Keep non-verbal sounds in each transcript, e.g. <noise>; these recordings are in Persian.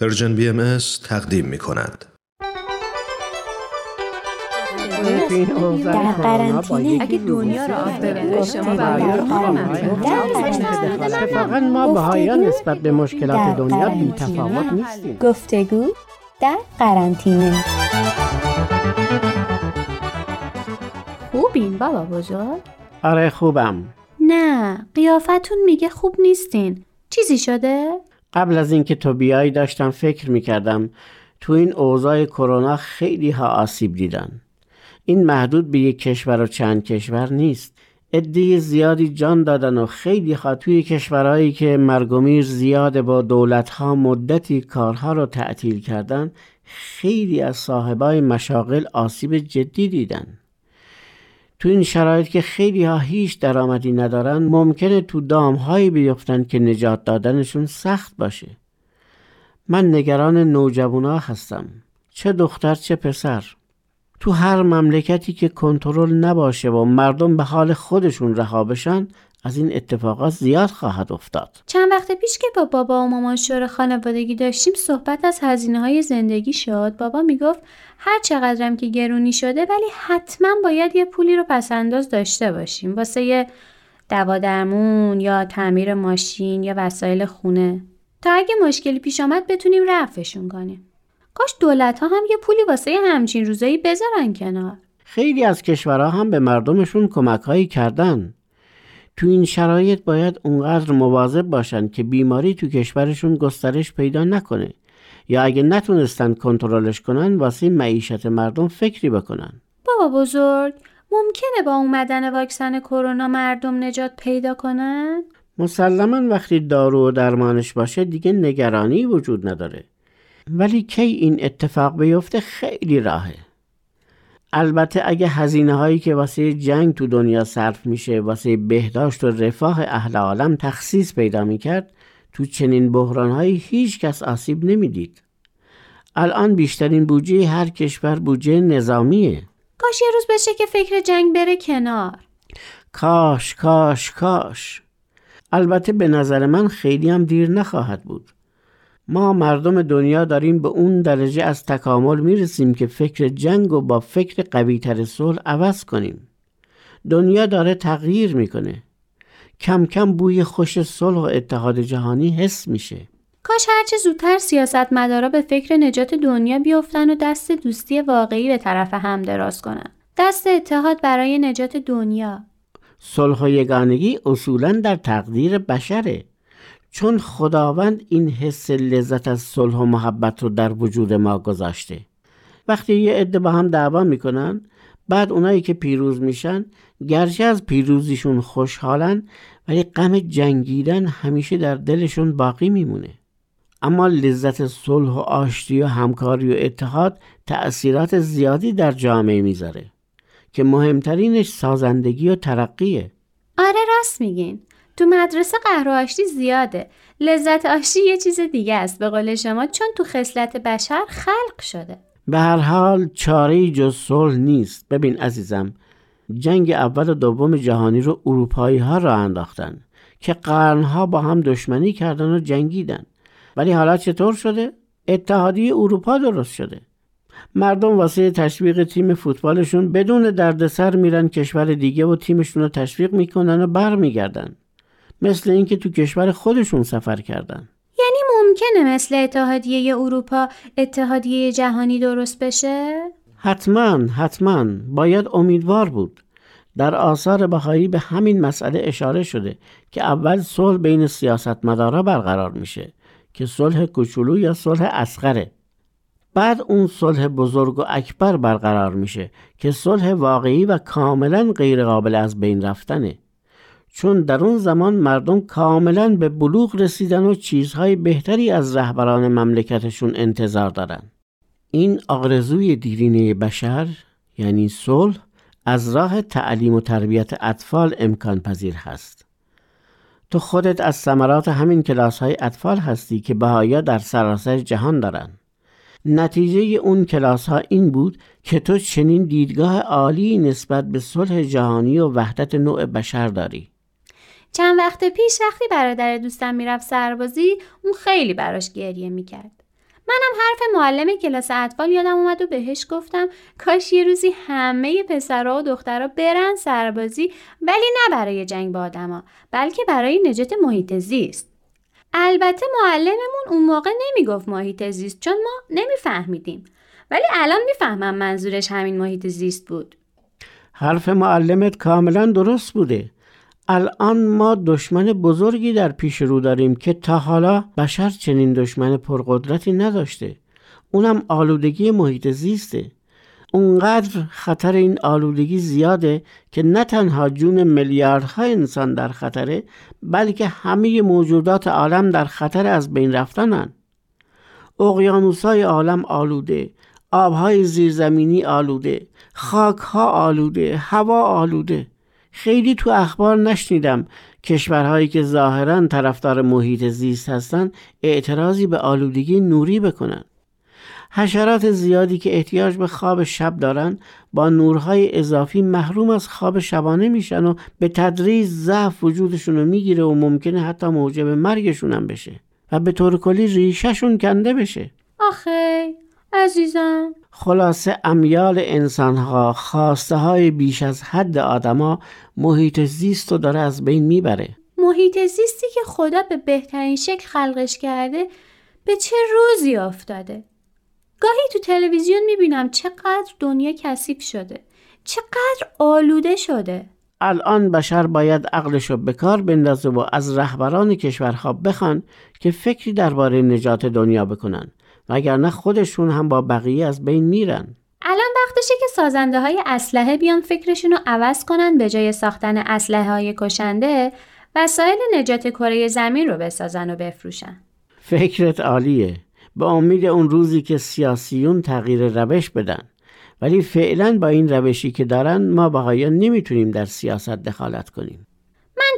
Persian BMS تقدیم می کند. در قرنطینه اگه دنیا را آب ببره شما اتفاقا ما بهایان نسبت به مشکلات دنیا بی تفاوت نیستیم. گفتگو در قرنطینه. خوبین بابا بزرگ؟ آره خوبم. نه قیافتون میگه خوب نیستین. چیزی شده؟ قبل از اینکه تو بیای داشتم فکر می‌کردم تو این اوضاع کرونا خیلی ها آسیب دیدن. این محدود به یک کشور و چند کشور نیست. عده زیادی جان دادن و خیلی ها توی کشورهایی که مرگومیر زیاد با دولت ها مدتی کارها رو تعطیل کردن خیلی از صاحبای مشاغل آسیب جدی دیدن. تو این شرایط که خیلی ها هیچ درآمدی ندارن ممکنه تو دام هایی بیفتن که نجات دادنشون سخت باشه. من نگران نوجوانا هستم. چه دختر چه پسر. تو هر مملکتی که کنترل نباشه و مردم به حال خودشون رها بشن از این اتفاقات زیاد خواهد افتاد. چند وقت پیش که با بابا و مامان شور خانوادگی داشتیم صحبت از هزینه های زندگی شد. بابا می‌گفت هر چقدرم که گرونی شده ولی حتما باید یه پولی رو پسنداز داشته باشیم. واسه یه دوا درمون یا تعمیر ماشین یا وسایل خونه. تا اگه مشکلی پیش آمد بتونیم رفعشون کنیم. کاش دولت ها هم یه پولی واسه همچین روزایی بذارن کنار. خیلی از کشورها هم به مردمشون کمک هایی کردن. تو این شرایط باید اونقدر مواظب باشن که بیماری تو کشورشون گسترش پیدا نکنه یا اگه نتونستن کنترلش کنن واسه معیشت مردم فکری بکنن. بابا بزرگ ممکنه با اومدن واکسن کرونا مردم نجات پیدا کنن؟ مسلما وقتی دارو و درمانش باشه دیگه نگرانی وجود نداره. ولی کی این اتفاق بیفته خیلی راهه. البته اگه هزینه هایی که واسه جنگ تو دنیا صرف میشه واسه بهداشت و رفاه اهل عالم تخصیص پیدا می‌کرد تو چنین بحران هایی هیچ کس آسیب نمی‌دید. الان بیشترین بودجه هر کشور بودجه نظامیه. کاش یه روز بشه که فکر جنگ بره کنار. کاش کاش کاش. البته به نظر من خیلی هم دیر نخواهد بود. ما مردم دنیا داریم به اون درجه از تکامل می‌رسیم که فکر جنگ و با فکر قویتر صلح عوض کنیم. دنیا داره تغییر می‌کنه. کم کم بوی خوش صلح و اتحاد جهانی حس میشه. کاش هرچه زودتر سیاست مدارا به فکر نجات دنیا بیفتن و دست دوستی واقعی به طرف هم دراز کنن. دست اتحاد برای نجات دنیا. صلح و یگانگی اصولا در تقدیر بشره. چون خداوند این حس لذت از صلح و محبت رو در وجود ما گذاشته. وقتی یه عده با هم دعوا می‌کنن بعد اونایی که پیروز میشن گرچه از پیروزیشون خوشحالن ولی غم جنگیدن همیشه در دلشون باقی میمونه. اما لذت صلح و آشتی و همکاری و اتحاد تأثیرات زیادی در جامعه می‌ذاره که مهمترینش سازندگی و ترقیه. آره راست میگین. تو مدرسه قهر آشتی زیاده. لذت آشتی یه چیز دیگه است. به قول شما چون تو خصلت بشر خلق شده. به هر حال چاره جز صلح نیست. ببین عزیزم جنگ اول و دوم جهانی رو اروپایی ها را انداختن که قرنها با هم دشمنی کردن و جنگیدن. ولی حالا چطور شده؟ اتحادیه اروپا درست شده. مردم واسه تشویق تیم فوتبالشون بدون دردسر میرن کشور دیگه و تیمشون رو تشویق می‌کنن و برمیگردن. مثل اینکه تو کشور خودشون سفر کردن. یعنی ممکنه مثل اتحادیه اروپا اتحادیه جهانی درست بشه؟ حتما حتما. باید امیدوار بود. در آثار بهایی به همین مسئله اشاره شده که اول صلح بین سیاستمدارا برقرار میشه که صلح کوچولو یا صلح اصغره بعد اون صلح بزرگ و اکبر برقرار میشه که صلح واقعی و کاملا غیرقابل از بین رفتنه. چون در اون زمان مردم کاملا به بلوغ رسیدن و چیزهای بهتری از رهبران مملکتشون انتظار دارن. این آرزوی دیرینه بشر یعنی صلح از راه تعلیم و تربیت اطفال امکان پذیر هست. تو خودت از ثمرات همین کلاس های اطفال هستی که بهایا در سراسر جهان دارن. نتیجه اون کلاس ها این بود که تو چنین دیدگاه عالی نسبت به صلح جهانی و وحدت نوع بشر داری. چند وقت پیش وقتی برادر دوستم می‌رفت سربازی اون خیلی براش گریه می‌کرد. حرف معلم کلاس اطفال یادم اومد و بهش گفتم کاش یه روزی همه پسرها و دخترها برن سربازی ولی نه برای جنگ با آدما بلکه برای نجات محیط زیست. البته معلممون اون موقع نمی‌گفت محیط زیست چون ما نمیفهمیدیم. ولی الان می‌فهمم منظورش همین محیط زیست بود. حرف معلمت کاملا درست بوده. الان ما دشمن بزرگی در پیش رو داریم که تا حالا بشر چنین دشمن پرقدرتی نداشته. اونم آلودگی محیط زیسته. اونقدر خطر این آلودگی زیاده که نه تنها جون میلیاردها انسان در خطره بلکه همه موجودات عالم در خطر از بین رفتنن. اقیانوسای عالم آلوده آبهای زیرزمینی آلوده خاکها آلوده هوا آلوده. خیلی تو اخبار نشنیدم. کشورهایی که ظاهرا طرفدار محیط زیست هستند اعتراضی به آلودگی نوری بکنن. حشرات زیادی که احتیاج به خواب شب دارن با نورهای اضافی محروم از خواب شبانه میشن و به تدریج ضعف وجودشون رو می‌گیره و ممکنه حتی موجب مرگشون هم بشه و به طور کلی ریشهشون کنده بشه. آخه عزیزم. خلاصه امیال انسانها خواسته های بیش از حد آدما محیط زیست رو داره از بین می‌بره. محیط زیستی که خدا به بهترین شکل خلقش کرده به چه روزی افتاده؟ گاهی تو تلویزیون می‌بینم چقدر دنیا کثیف شده چقدر آلوده شده. الان بشر باید عقلش رو به کار بندازه و از رهبران کشورها بخوان که فکری درباره نجات دنیا بکنن. وگرنه خودشون هم با بقیه از بین میرن. الان وقتشه که سازنده های اسلحه بیان فکرشون رو عوض کنن به جای ساختن اسلحه های کشنده وسایل نجات کره زمین رو بسازن و بفروشن. فکرت عالیه. به امید اون روزی که سیاسیون تغییر روش بدن. ولی فعلا با این روشی که دارن ما بهایان نمی‌تونیم در سیاست دخالت کنیم.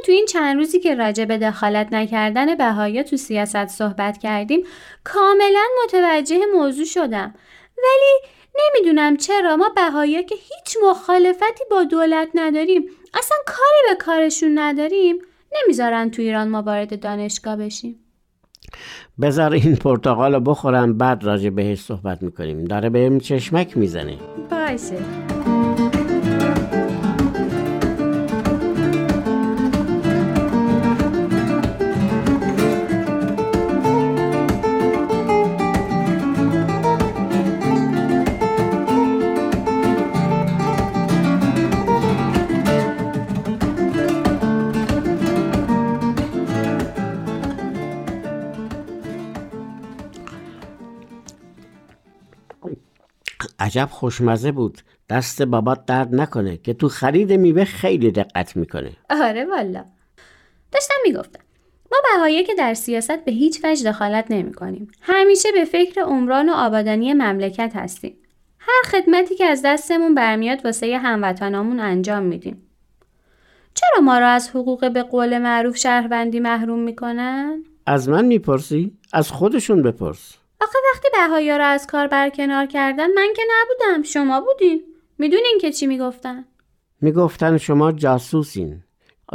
تو این چند روزی که راجع به دخالت نکردن بهایا تو سیاست صحبت کردیم کاملا متوجه موضوع شدم. ولی نمی‌دونم چرا ما بهایا که هیچ مخالفتی با دولت نداریم اصلا کاری به کارشون نداریم نمی‌ذارن تو ایران ما وارد دانشگاه بشیم. بذار این پرتقال بخورم بعد راجع بهش صحبت می‌کنیم. داره بهم چشمک می‌زنه. باشه. عجب خوشمزه بود دست بابات درد نکنه که تو خرید میوه خیلی دقت می‌کنه آره والا داشتم می‌گفتم ما بهایی که در سیاست به هیچ وجه دخالت نمی کنیم. همیشه به فکر عمران و آبادانی مملکت هستیم. هر خدمتی که از دستمون برمیاد واسه هموطنامون انجام میدیم. چرا ما را از حقوق به قول معروف شهروندی محروم می‌کنن؟ از من می‌پرسی؟ از خودشون بپرس آخه وقتی بهایا را از کار برکنار کردن من که نبودم. شما بودین. می‌دونین که چی می‌گفتن. می‌گفتن شما جاسوسین.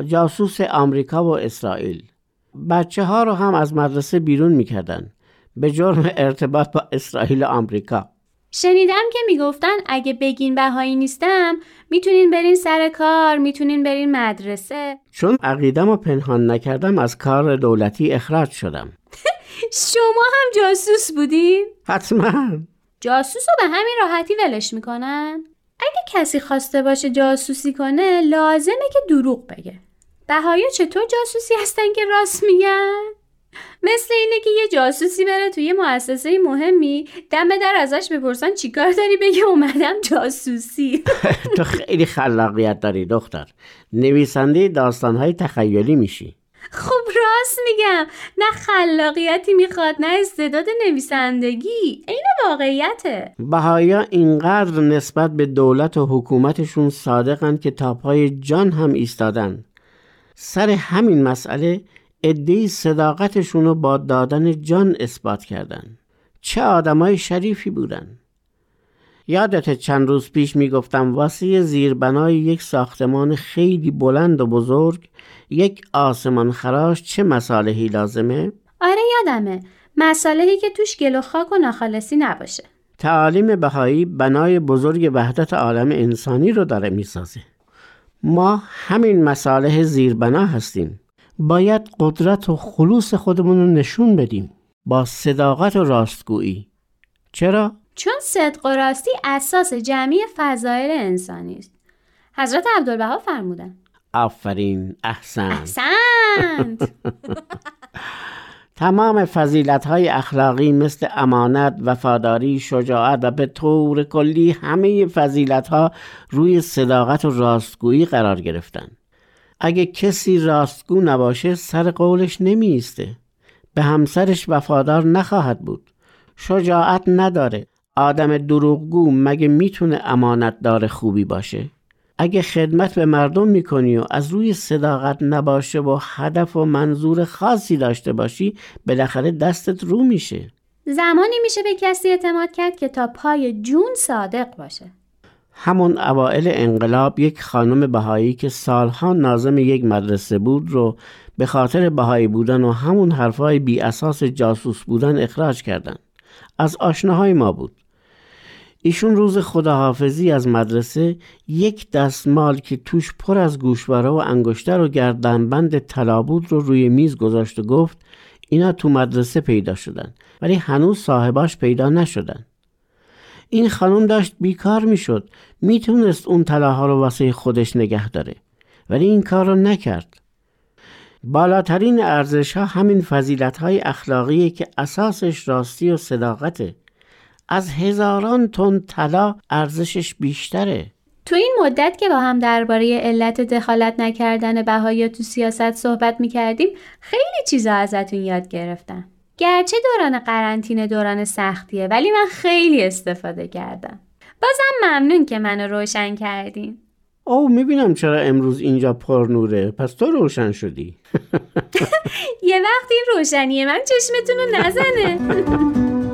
جاسوس آمریکا و اسرائیل. بچه ها رو هم از مدرسه بیرون می‌کردن. به جرم ارتباط با اسرائیل و آمریکا. شنیدم که می‌گفتن اگه بگین بهایی نیستم می‌تونین برین سر کار می‌تونین برین مدرسه. چون عقیدم و پنهان نکردم از کار دولتی اخراج شدم. شما هم جاسوس بودین؟ حتما جاسوس رو به همین راحتی ولش می‌کنن؟ اگه کسی خواسته باشه جاسوسی کنه لازمه که دروغ بگه بهایا چطور جاسوسی هستن که راست میگن؟ مثل اینه که یه جاسوسی بره توی مؤسسه مهمی دم در ازش بپرسن چیکار داری بگه اومدم جاسوسی <laughs> تو خیلی خلاقیت داری دختر نویسنده داستانهای تخیلی میشی خب راست میگم نه خلاقیتی می‌خواد نه استعداد نویسندگی. این واقعیته. بهایا اینقدر نسبت به دولت و حکومتشون صادقن که تا پای جان هم ایستادن. سر همین مسئله ادهی صداقتشون رو با دادن جان اثبات کردن. چه آدمای شریفی بودن. یادت چند روز پیش می‌گفتم واسه زیربنای یک ساختمان خیلی بلند و بزرگ یک آسمان خراش چه مصالحی لازمه؟ آره یادمه. مسالهی که توش گل و خاک و ناخالصی نباشه. تعالیم بهایی بنای بزرگ وحدت عالم انسانی رو داره می‌سازه. ما همین مساله زیربنا هستیم. باید قدرت و خلوص خودمون رو نشون بدیم. با صداقت و راستگویی. چرا؟ چون صدق و راستی اساس جمعی فضایل انسانی است حضرت عبدالبها فرمودن آفرین احسن احسنت <laughs> تمام فضیلت های اخلاقی مثل امانت، وفاداری، شجاعت و به طور کلی همه فضیلت ها روی صداقت و راستگویی قرار گرفتن. اگه کسی راستگو نباشه سر قولش نمیسته. به همسرش وفادار نخواهد بود. شجاعت نداره. آدم دروغگو مگه می‌تونه امانت دار خوبی باشه؟ اگه خدمت به مردم می‌کنی و از روی صداقت نباشه و هدف و منظور خاصی داشته باشی بالاخره دستت رو میشه. زمانی میشه به کسی اعتماد کرد که تا پای جون صادق باشه. همون اوائل انقلاب یک خانم بهایی که سالها نازم یک مدرسه بود رو به خاطر بهایی بودن و همون حرفای بی اساس جاسوس بودن اخراج کردن. از آشناهای ما بود. ایشون روز خداحافظی از مدرسه یک دستمال که توش پر از گوشواره و انگشتر و گردنبند طلا بود رو روی میز گذاشت و گفت اینا تو مدرسه پیدا شدن ولی هنوز صاحباش پیدا نشدن. این خانم داشت بیکار می‌شد می‌تونست اون طلاها رو واسه خودش نگه داره ولی این کار رو نکرد. بالاترین ارزش ها همین فضیلت های اخلاقیه که اساسش راستی و صداقته. از هزاران تن طلا ارزشش بیشتره. تو این مدت که با هم درباره علت دخالت نکردن بهایی تو سیاست صحبت می‌کردیم خیلی چیزا ازتون یاد گرفتم. گرچه دوران قرنطینه دوران سختیه ولی من خیلی استفاده کردم. بازم ممنون که منو روشن کردین. او می‌بینم چرا امروز اینجا پر نوره. پس تو روشن شدی. <laughs> یه وقت این روشنی من چشمتون رو نزنه. <laughs>